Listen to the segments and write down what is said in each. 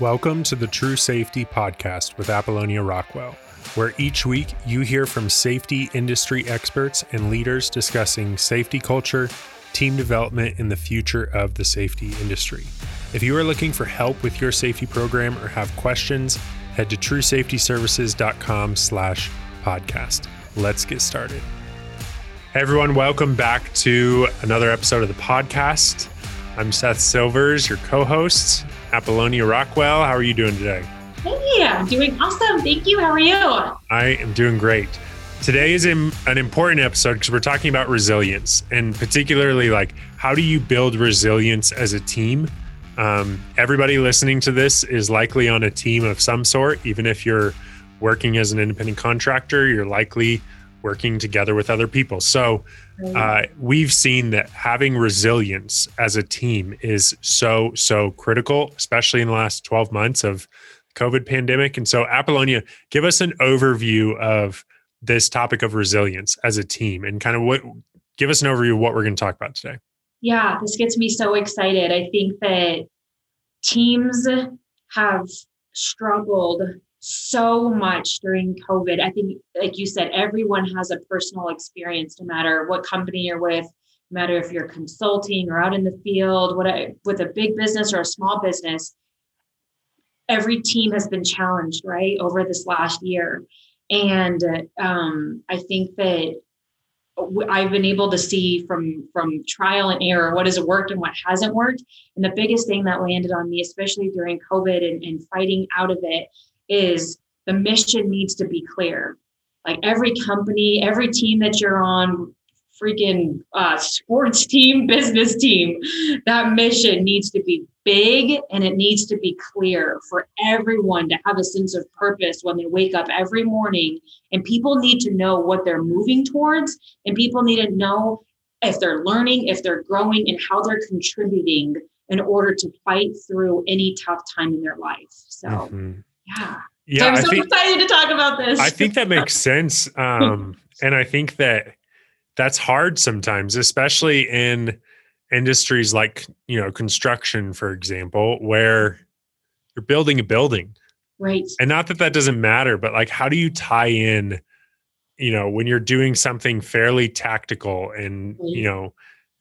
Welcome to the True Safety Podcast with Apollonia Rockwell, where each week you hear from safety industry experts and leaders discussing safety culture, team development, and the future of the safety industry. If you are looking for help with your safety program or have questions, head to truesafetyservices.com slash podcast. Let's get started. Hey everyone, welcome back to another episode of the podcast. I'm Seth Silvers, your co-host, Apollonia Rockwell. How are you doing today? Hey, I'm doing awesome. Thank you. How are you? I am doing great. Today is an important episode because we're talking about resilience and particularly like how do you build resilience as a team? Um, everybody listening to this is likely on a team of some sort. Even if you're working as an independent contractor, you're likely working together with other people. So uh, we've seen that having resilience as a team is so so critical, especially in the last 12 months of COVID pandemic. And so Apollonia, give us an overview of this topic of resilience as a team and kind of what give us an overview of what we're going to talk about today. Yeah, this gets me so excited. I think that teams have struggled so much during COVID. I think, like you said, everyone has a personal experience, no matter what company you're with, no matter if you're consulting or out in the field, what I, with a big business or a small business. Every team has been challenged, right, over this last year. And um, I think that I've been able to see from from trial and error what has worked and what hasn't worked. And the biggest thing that landed on me, especially during COVID and, and fighting out of it, is the mission needs to be clear. Like every company, every team that you're on, freaking uh, sports team, business team, that mission needs to be big and it needs to be clear for everyone to have a sense of purpose when they wake up every morning. And people need to know what they're moving towards, and people need to know if they're learning, if they're growing, and how they're contributing in order to fight through any tough time in their life. So. Mm-hmm yeah. Yeah, so I'm so think, excited to talk about this. I think that makes sense. Um, and I think that that's hard sometimes, especially in industries like, you know, construction, for example, where you're building a building. Right. And not that that doesn't matter, but like, how do you tie in, you know, when you're doing something fairly tactical and, right. you know,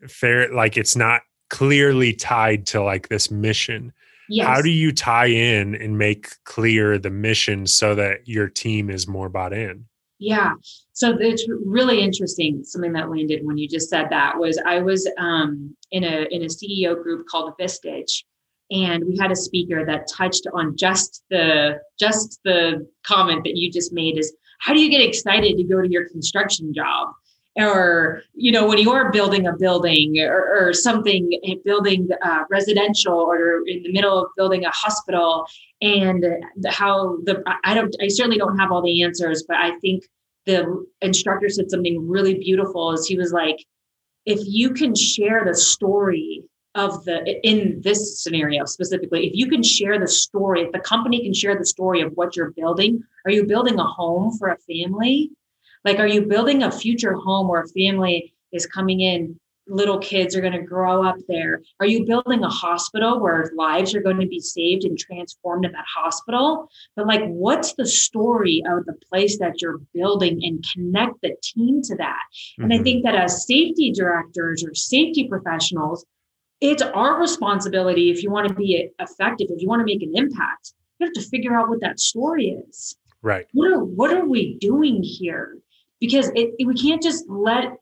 fair, like it's not clearly tied to like this mission Yes. How do you tie in and make clear the mission so that your team is more bought in? Yeah. So it's really interesting. Something that landed when you just said that was I was um, in a in a CEO group called Vistage, and we had a speaker that touched on just the just the comment that you just made is how do you get excited to go to your construction job? Or you know when you are building a building or, or something building uh, residential or in the middle of building a hospital and how the i don't i certainly don't have all the answers but i think the instructor said something really beautiful is he was like if you can share the story of the in this scenario specifically if you can share the story if the company can share the story of what you're building are you building a home for a family like, are you building a future home where a family is coming in? Little kids are going to grow up there. Are you building a hospital where lives are going to be saved and transformed in that hospital? But, like, what's the story of the place that you're building and connect the team to that? Mm-hmm. And I mm-hmm. think that as safety directors or safety professionals, it's our responsibility if you want to be effective, if you want to make an impact, you have to figure out what that story is. Right. What are what are we doing here? Because it, it, we can't just let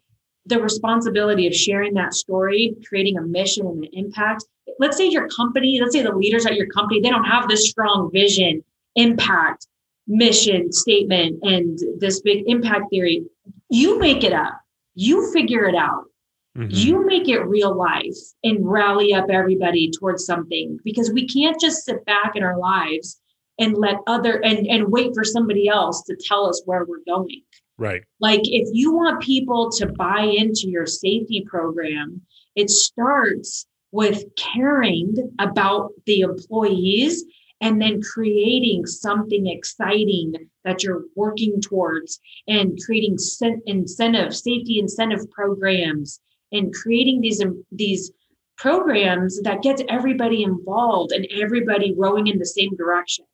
the responsibility of sharing that story, creating a mission and an impact. Let's say your company, let's say the leaders at your company, they don't have this strong vision, impact, mission statement, and this big impact theory. You make it up. You figure it out. Mm-hmm. You make it real life and rally up everybody towards something because we can't just sit back in our lives and let other and, and wait for somebody else to tell us where we're going. Right. Like if you want people to buy into your safety program, it starts with caring about the employees and then creating something exciting that you're working towards and creating incentive safety incentive programs and creating these these programs that gets everybody involved and everybody rowing in the same direction.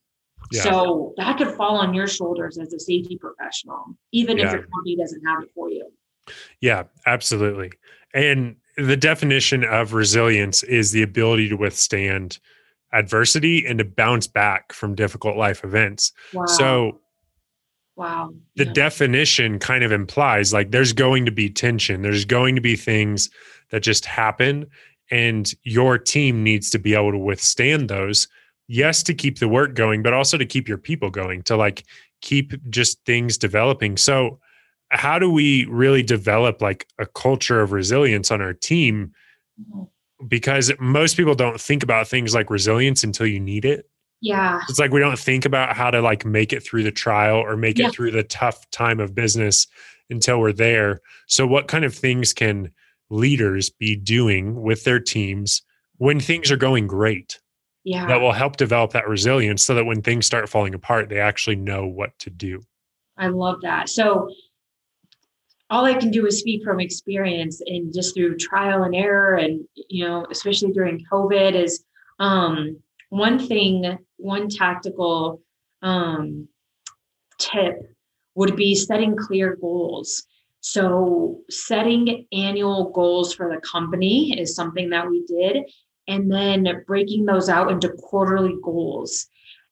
Yeah. So that could fall on your shoulders as a safety professional, even yeah. if your company doesn't have it for you. Yeah, absolutely. And the definition of resilience is the ability to withstand adversity and to bounce back from difficult life events. Wow. So Wow. The yeah. definition kind of implies like there's going to be tension. There's going to be things that just happen and your team needs to be able to withstand those. Yes, to keep the work going, but also to keep your people going, to like keep just things developing. So how do we really develop like a culture of resilience on our team? Mm-hmm. Because most people don't think about things like resilience until you need it. Yeah. It's like we don't think about how to like make it through the trial or make yeah. it through the tough time of business until we're there. So what kind of things can leaders be doing with their teams when things are going great? Yeah. That will help develop that resilience so that when things start falling apart, they actually know what to do. I love that. So all I can do is speak from experience and just through trial and error and you know, especially during COVID is um one thing, one tactical um, tip would be setting clear goals. So, setting annual goals for the company is something that we did, and then breaking those out into quarterly goals.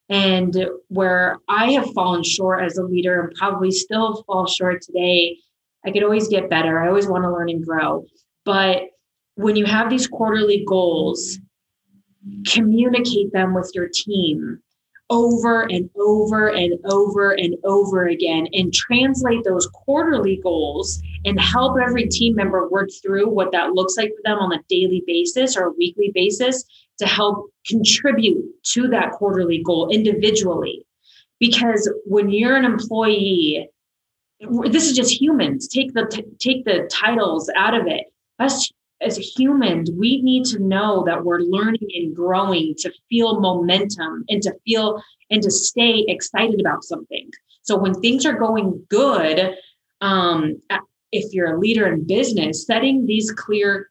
And where I have fallen short as a leader and probably still fall short today, I could always get better. I always want to learn and grow. But when you have these quarterly goals, communicate them with your team over and over and over and over again and translate those quarterly goals and help every team member work through what that looks like for them on a daily basis or a weekly basis to help contribute to that quarterly goal individually. Because when you're an employee this is just humans. Take the take the titles out of it. Us as humans, we need to know that we're learning and growing to feel momentum and to feel and to stay excited about something. So when things are going good, um, if you're a leader in business, setting these clear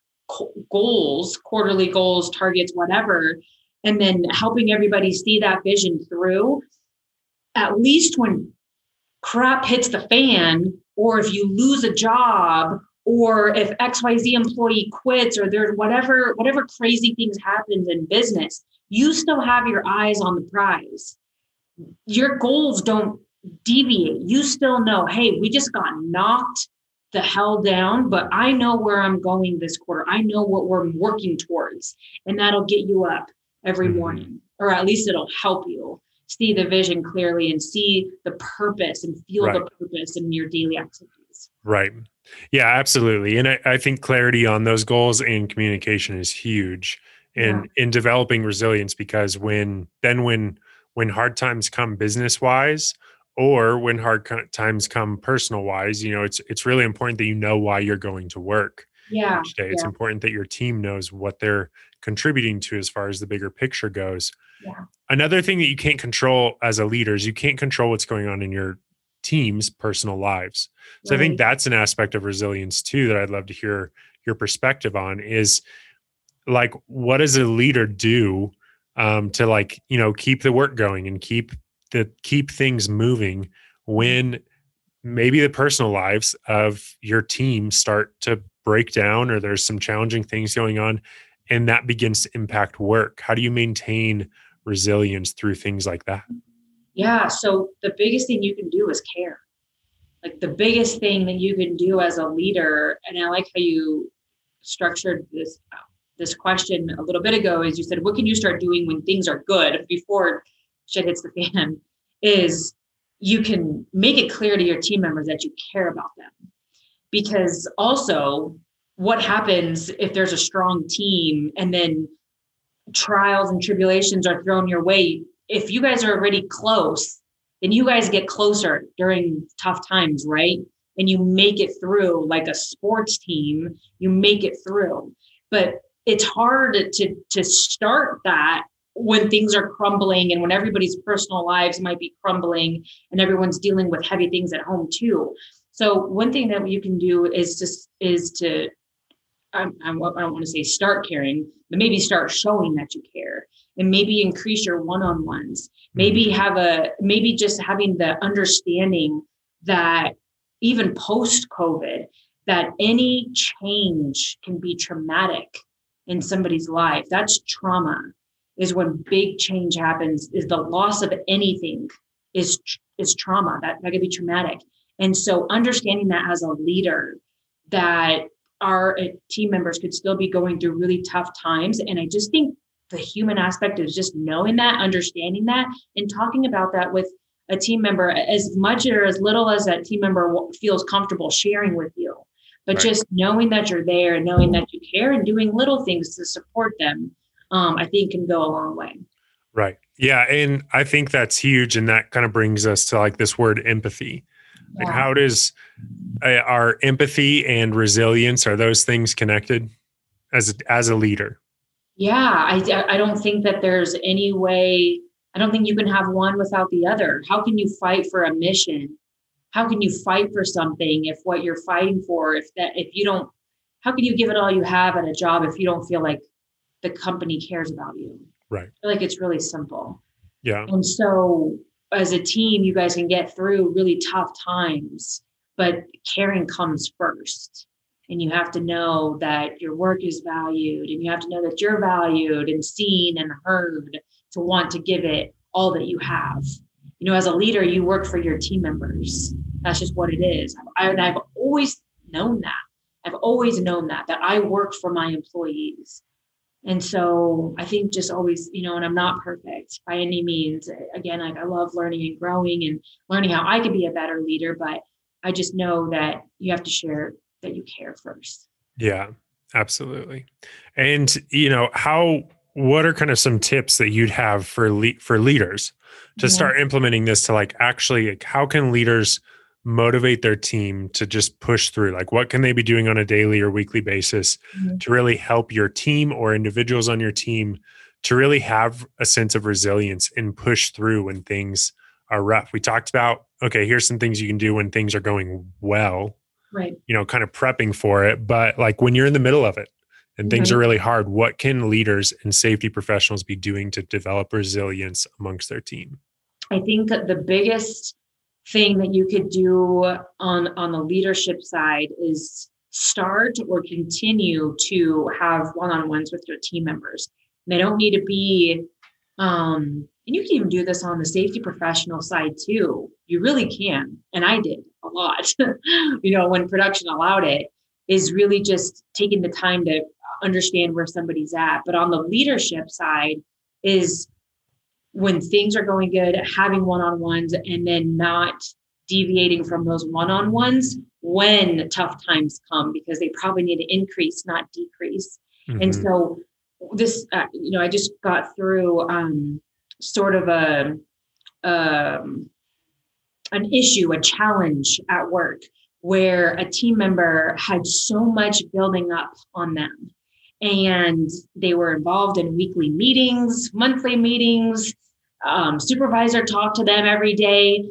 goals, quarterly goals, targets, whatever, and then helping everybody see that vision through, at least when crap hits the fan, or if you lose a job or if xyz employee quits or there's whatever whatever crazy things happens in business you still have your eyes on the prize. Your goals don't deviate. You still know hey we just got knocked the hell down but i know where i'm going this quarter i know what we're working towards and that'll get you up every mm-hmm. morning or at least it'll help you see the vision clearly and see the purpose and feel right. the purpose in your daily activities right yeah, absolutely. And I, I, think clarity on those goals and communication is huge in yeah. in developing resilience because when then when when hard times come business wise or when hard times come personal wise, you know, it's it's really important that you know why you're going to work yeah, each day. Yeah. It's important that your team knows what they're contributing to as far as the bigger picture goes. Yeah. Another thing that you can't control as a leader is you can't control what's going on in your team's personal lives. So right. I think that's an aspect of resilience too that I'd love to hear your perspective on is like what does a leader do um, to like you know keep the work going and keep the keep things moving when maybe the personal lives of your team start to break down or there's some challenging things going on and that begins to impact work how do you maintain resilience through things like that yeah. So the biggest thing you can do is care. Like the biggest thing that you can do as a leader, and I like how you structured this this question a little bit ago, is you said, what can you start doing when things are good before shit hits the fan? Is you can make it clear to your team members that you care about them. Because also, what happens if there's a strong team and then trials and tribulations are thrown your way if you guys are already close, then you guys get closer during tough times, right? And you make it through like a sports team, you make it through. But it's hard to to start that when things are crumbling and when everybody's personal lives might be crumbling and everyone's dealing with heavy things at home too. So one thing that you can do is just is to I, I don't want to say start caring, but maybe start showing that you care and maybe increase your one-on-ones maybe mm-hmm. have a maybe just having the understanding that even post covid that any change can be traumatic in somebody's life that's trauma is when big change happens is the loss of anything is is trauma that that could be traumatic and so understanding that as a leader that our uh, team members could still be going through really tough times and i just think the human aspect is just knowing that, understanding that, and talking about that with a team member as much or as little as that team member feels comfortable sharing with you. But right. just knowing that you're there and knowing that you care and doing little things to support them, um, I think can go a long way. Right. Yeah. And I think that's huge. And that kind of brings us to like this word empathy. Yeah. Like, how does uh, our empathy and resilience are those things connected as as a leader? yeah i i don't think that there's any way i don't think you can have one without the other how can you fight for a mission how can you fight for something if what you're fighting for if that if you don't how can you give it all you have at a job if you don't feel like the company cares about you. Right. I feel like it's really simple. Yeah. And so as a team you guys can get through really tough times but caring comes first. And you have to know that your work is valued and you have to know that you're valued and seen and heard to want to give it all that you have. You know as a leader you work for your team members. That's just what it is. I, i've always known that. I've always known that that i work for my employees and so i think just always you know and i'm not perfect by any means again like i love learning and growing and learning how i could be a better leader but i just know that you have to share that you care first. Yeah, absolutely. And you know, how what are kind of some tips that you'd have for le- for leaders to yeah. start implementing this to like actually like, how can leaders motivate their team to just push through? Like what can they be doing on a daily or weekly basis mm-hmm. to really help your team or individuals on your team to really have a sense of resilience and push through when things are rough? We talked about okay here's some things you can do when things are going well right. you know kind of prepping for it but like when you're in the middle of it and things are really hard what can leaders and safety professionals be doing to develop resilience amongst their team? I think the biggest thing that you could do on on the leadership side is start or continue to have one-on-ones with your team members they don't need to be um and you can even do this on the safety professional side too you really can and i did a lot, you know, when production allowed it, is really just taking the time to understand where somebody's at. But on the leadership side, is when things are going good, having one on ones and then not deviating from those one on ones when tough times come, because they probably need to increase, not decrease. Mm-hmm. And so, this, uh, you know, I just got through um, sort of a, um, an issue, a challenge at work where a team member had so much building up on them. And they were involved in weekly meetings, monthly meetings. Um, supervisor talked to them every day.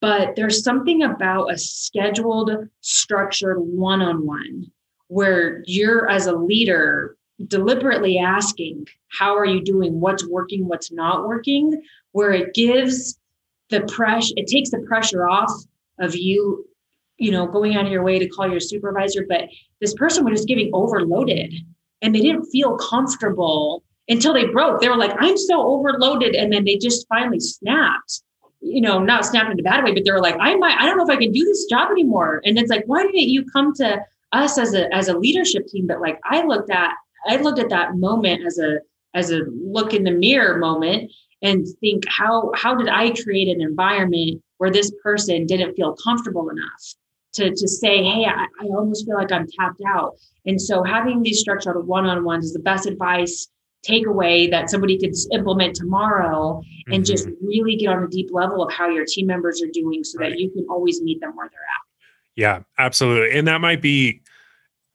But there's something about a scheduled, structured one on one where you're, as a leader, deliberately asking, How are you doing? What's working? What's not working? Where it gives the pressure it takes the pressure off of you you know going out of your way to call your supervisor but this person was just getting overloaded and they didn't feel comfortable until they broke. They were like i'm so overloaded. And then they just finally snapped you know not snapped in a bad way but they were like i might i don't know if i can do this job anymore. And it's like why didn't you come to us as a as a leadership team? But like i looked at i looked at that moment as a as a look in the mirror moment and think how how did I create an environment where this person didn't feel comfortable enough to to say, hey, I, I almost feel like I'm tapped out. And so having these structured one-on-ones is the best advice takeaway that somebody could implement tomorrow and mm-hmm. just really get on a deep level of how your team members are doing so right. that you can always meet them where they're at. Yeah, absolutely. And that might be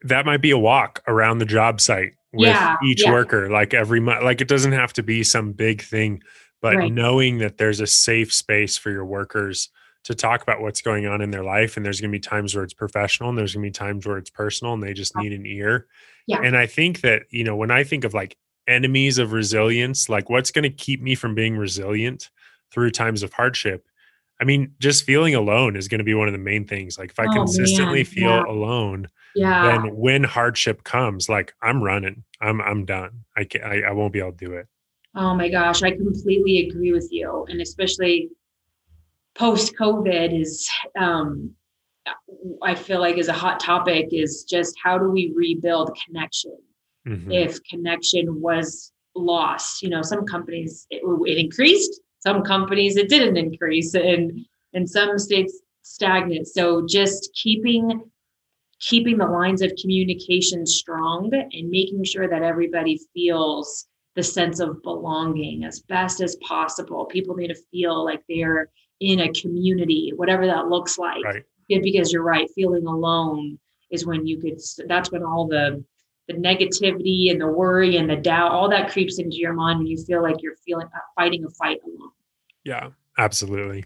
that might be a walk around the job site with yeah, each yeah. worker like every month like it doesn't have to be some big thing but right. knowing that there's a safe space for your workers to talk about what's going on in their life. And there's going to be times where it's professional and there's going to be times where it's personal and they just need an ear. Yeah. And I think that, you know, when I think of like enemies of resilience, like what's going to keep me from being resilient through times of hardship? I mean, just feeling alone is going to be one of the main things. Like if I Oh, consistently man. feel Yeah. alone, Yeah. then when hardship comes, like I'm running, I'm I'm done. I can I, I won't be able to do it. Oh my gosh, I completely agree with you. And especially post COVID is um I feel like is a hot topic is just how do we rebuild connection Mhm. if connection was lost. You know, some companies it, it increased, some companies it didn't increase, and in some states stagnant. So just keeping keeping the lines of communication strong and making sure that everybody feels the sense of belonging as best as possible. People need to feel like they're in a community, whatever that looks like. Right. Yeah, because you're right, feeling alone is when you could that's when all the the negativity and the worry and the doubt, all that creeps into your mind when you feel like you're feeling uh, fighting a fight alone. Yeah, absolutely.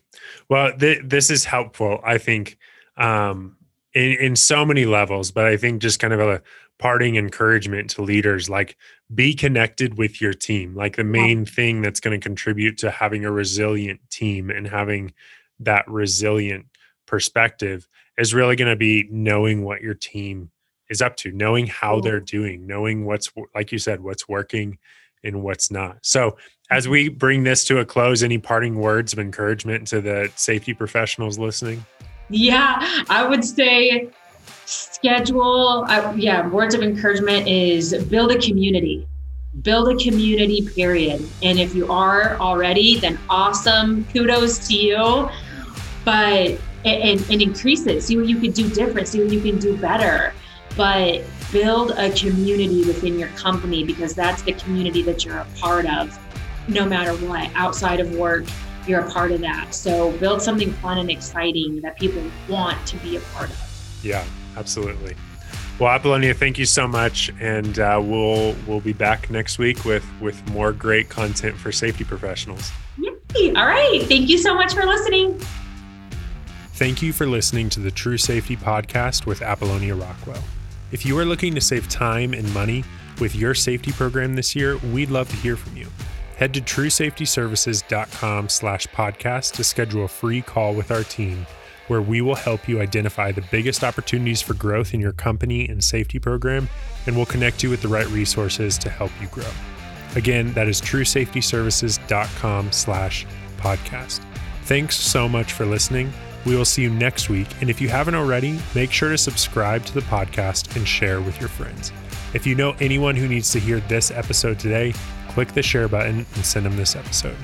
Well, th- this is helpful, I think, um, in in so many levels. But I think just kind of a parting encouragement to leaders, like be connected with your team. Like the main thing that's going to contribute to having a resilient team and having that resilient perspective is really going to be knowing what your team is up to, knowing how Cool. they're doing, knowing what's like you said, what's working and what's not. So as mm-hmm. we bring this to a close, any parting words of encouragement to the safety professionals listening? Yeah, I would say schedule. I, yeah, words of encouragement is build a community. Build a community, period. And if you are already, then awesome. Kudos to you. But and, and increase it. See what you can do different. See what you can do better. But build a community within your company because that's the community that you're a part of, no matter what. Outside of work, you're a part of that. So build something fun and exciting that people want to be a part of. Yeah, absolutely. Well, Apollonia, thank you so much, and uh, we'll we'll be back next week with with more great content for safety professionals. Yay. All right. Thank you so much for listening. Thank you for listening to the True Safety Podcast with Apollonia Rockwell. If you are looking to save time and money with your safety program this year, we'd love to hear from you. Head to truesafetyservices.com slash podcast to schedule a free call with our team where we will help you identify the biggest opportunities for growth in your company and safety program, and we'll connect you with the right resources to help you grow. Again, that is truesafetyservices.com slash podcast. Thanks so much for listening. We will see you next week. And if you haven't already, make sure to subscribe to the podcast and share with your friends. If you know anyone who needs to hear this episode today, click the share button and send them this episode.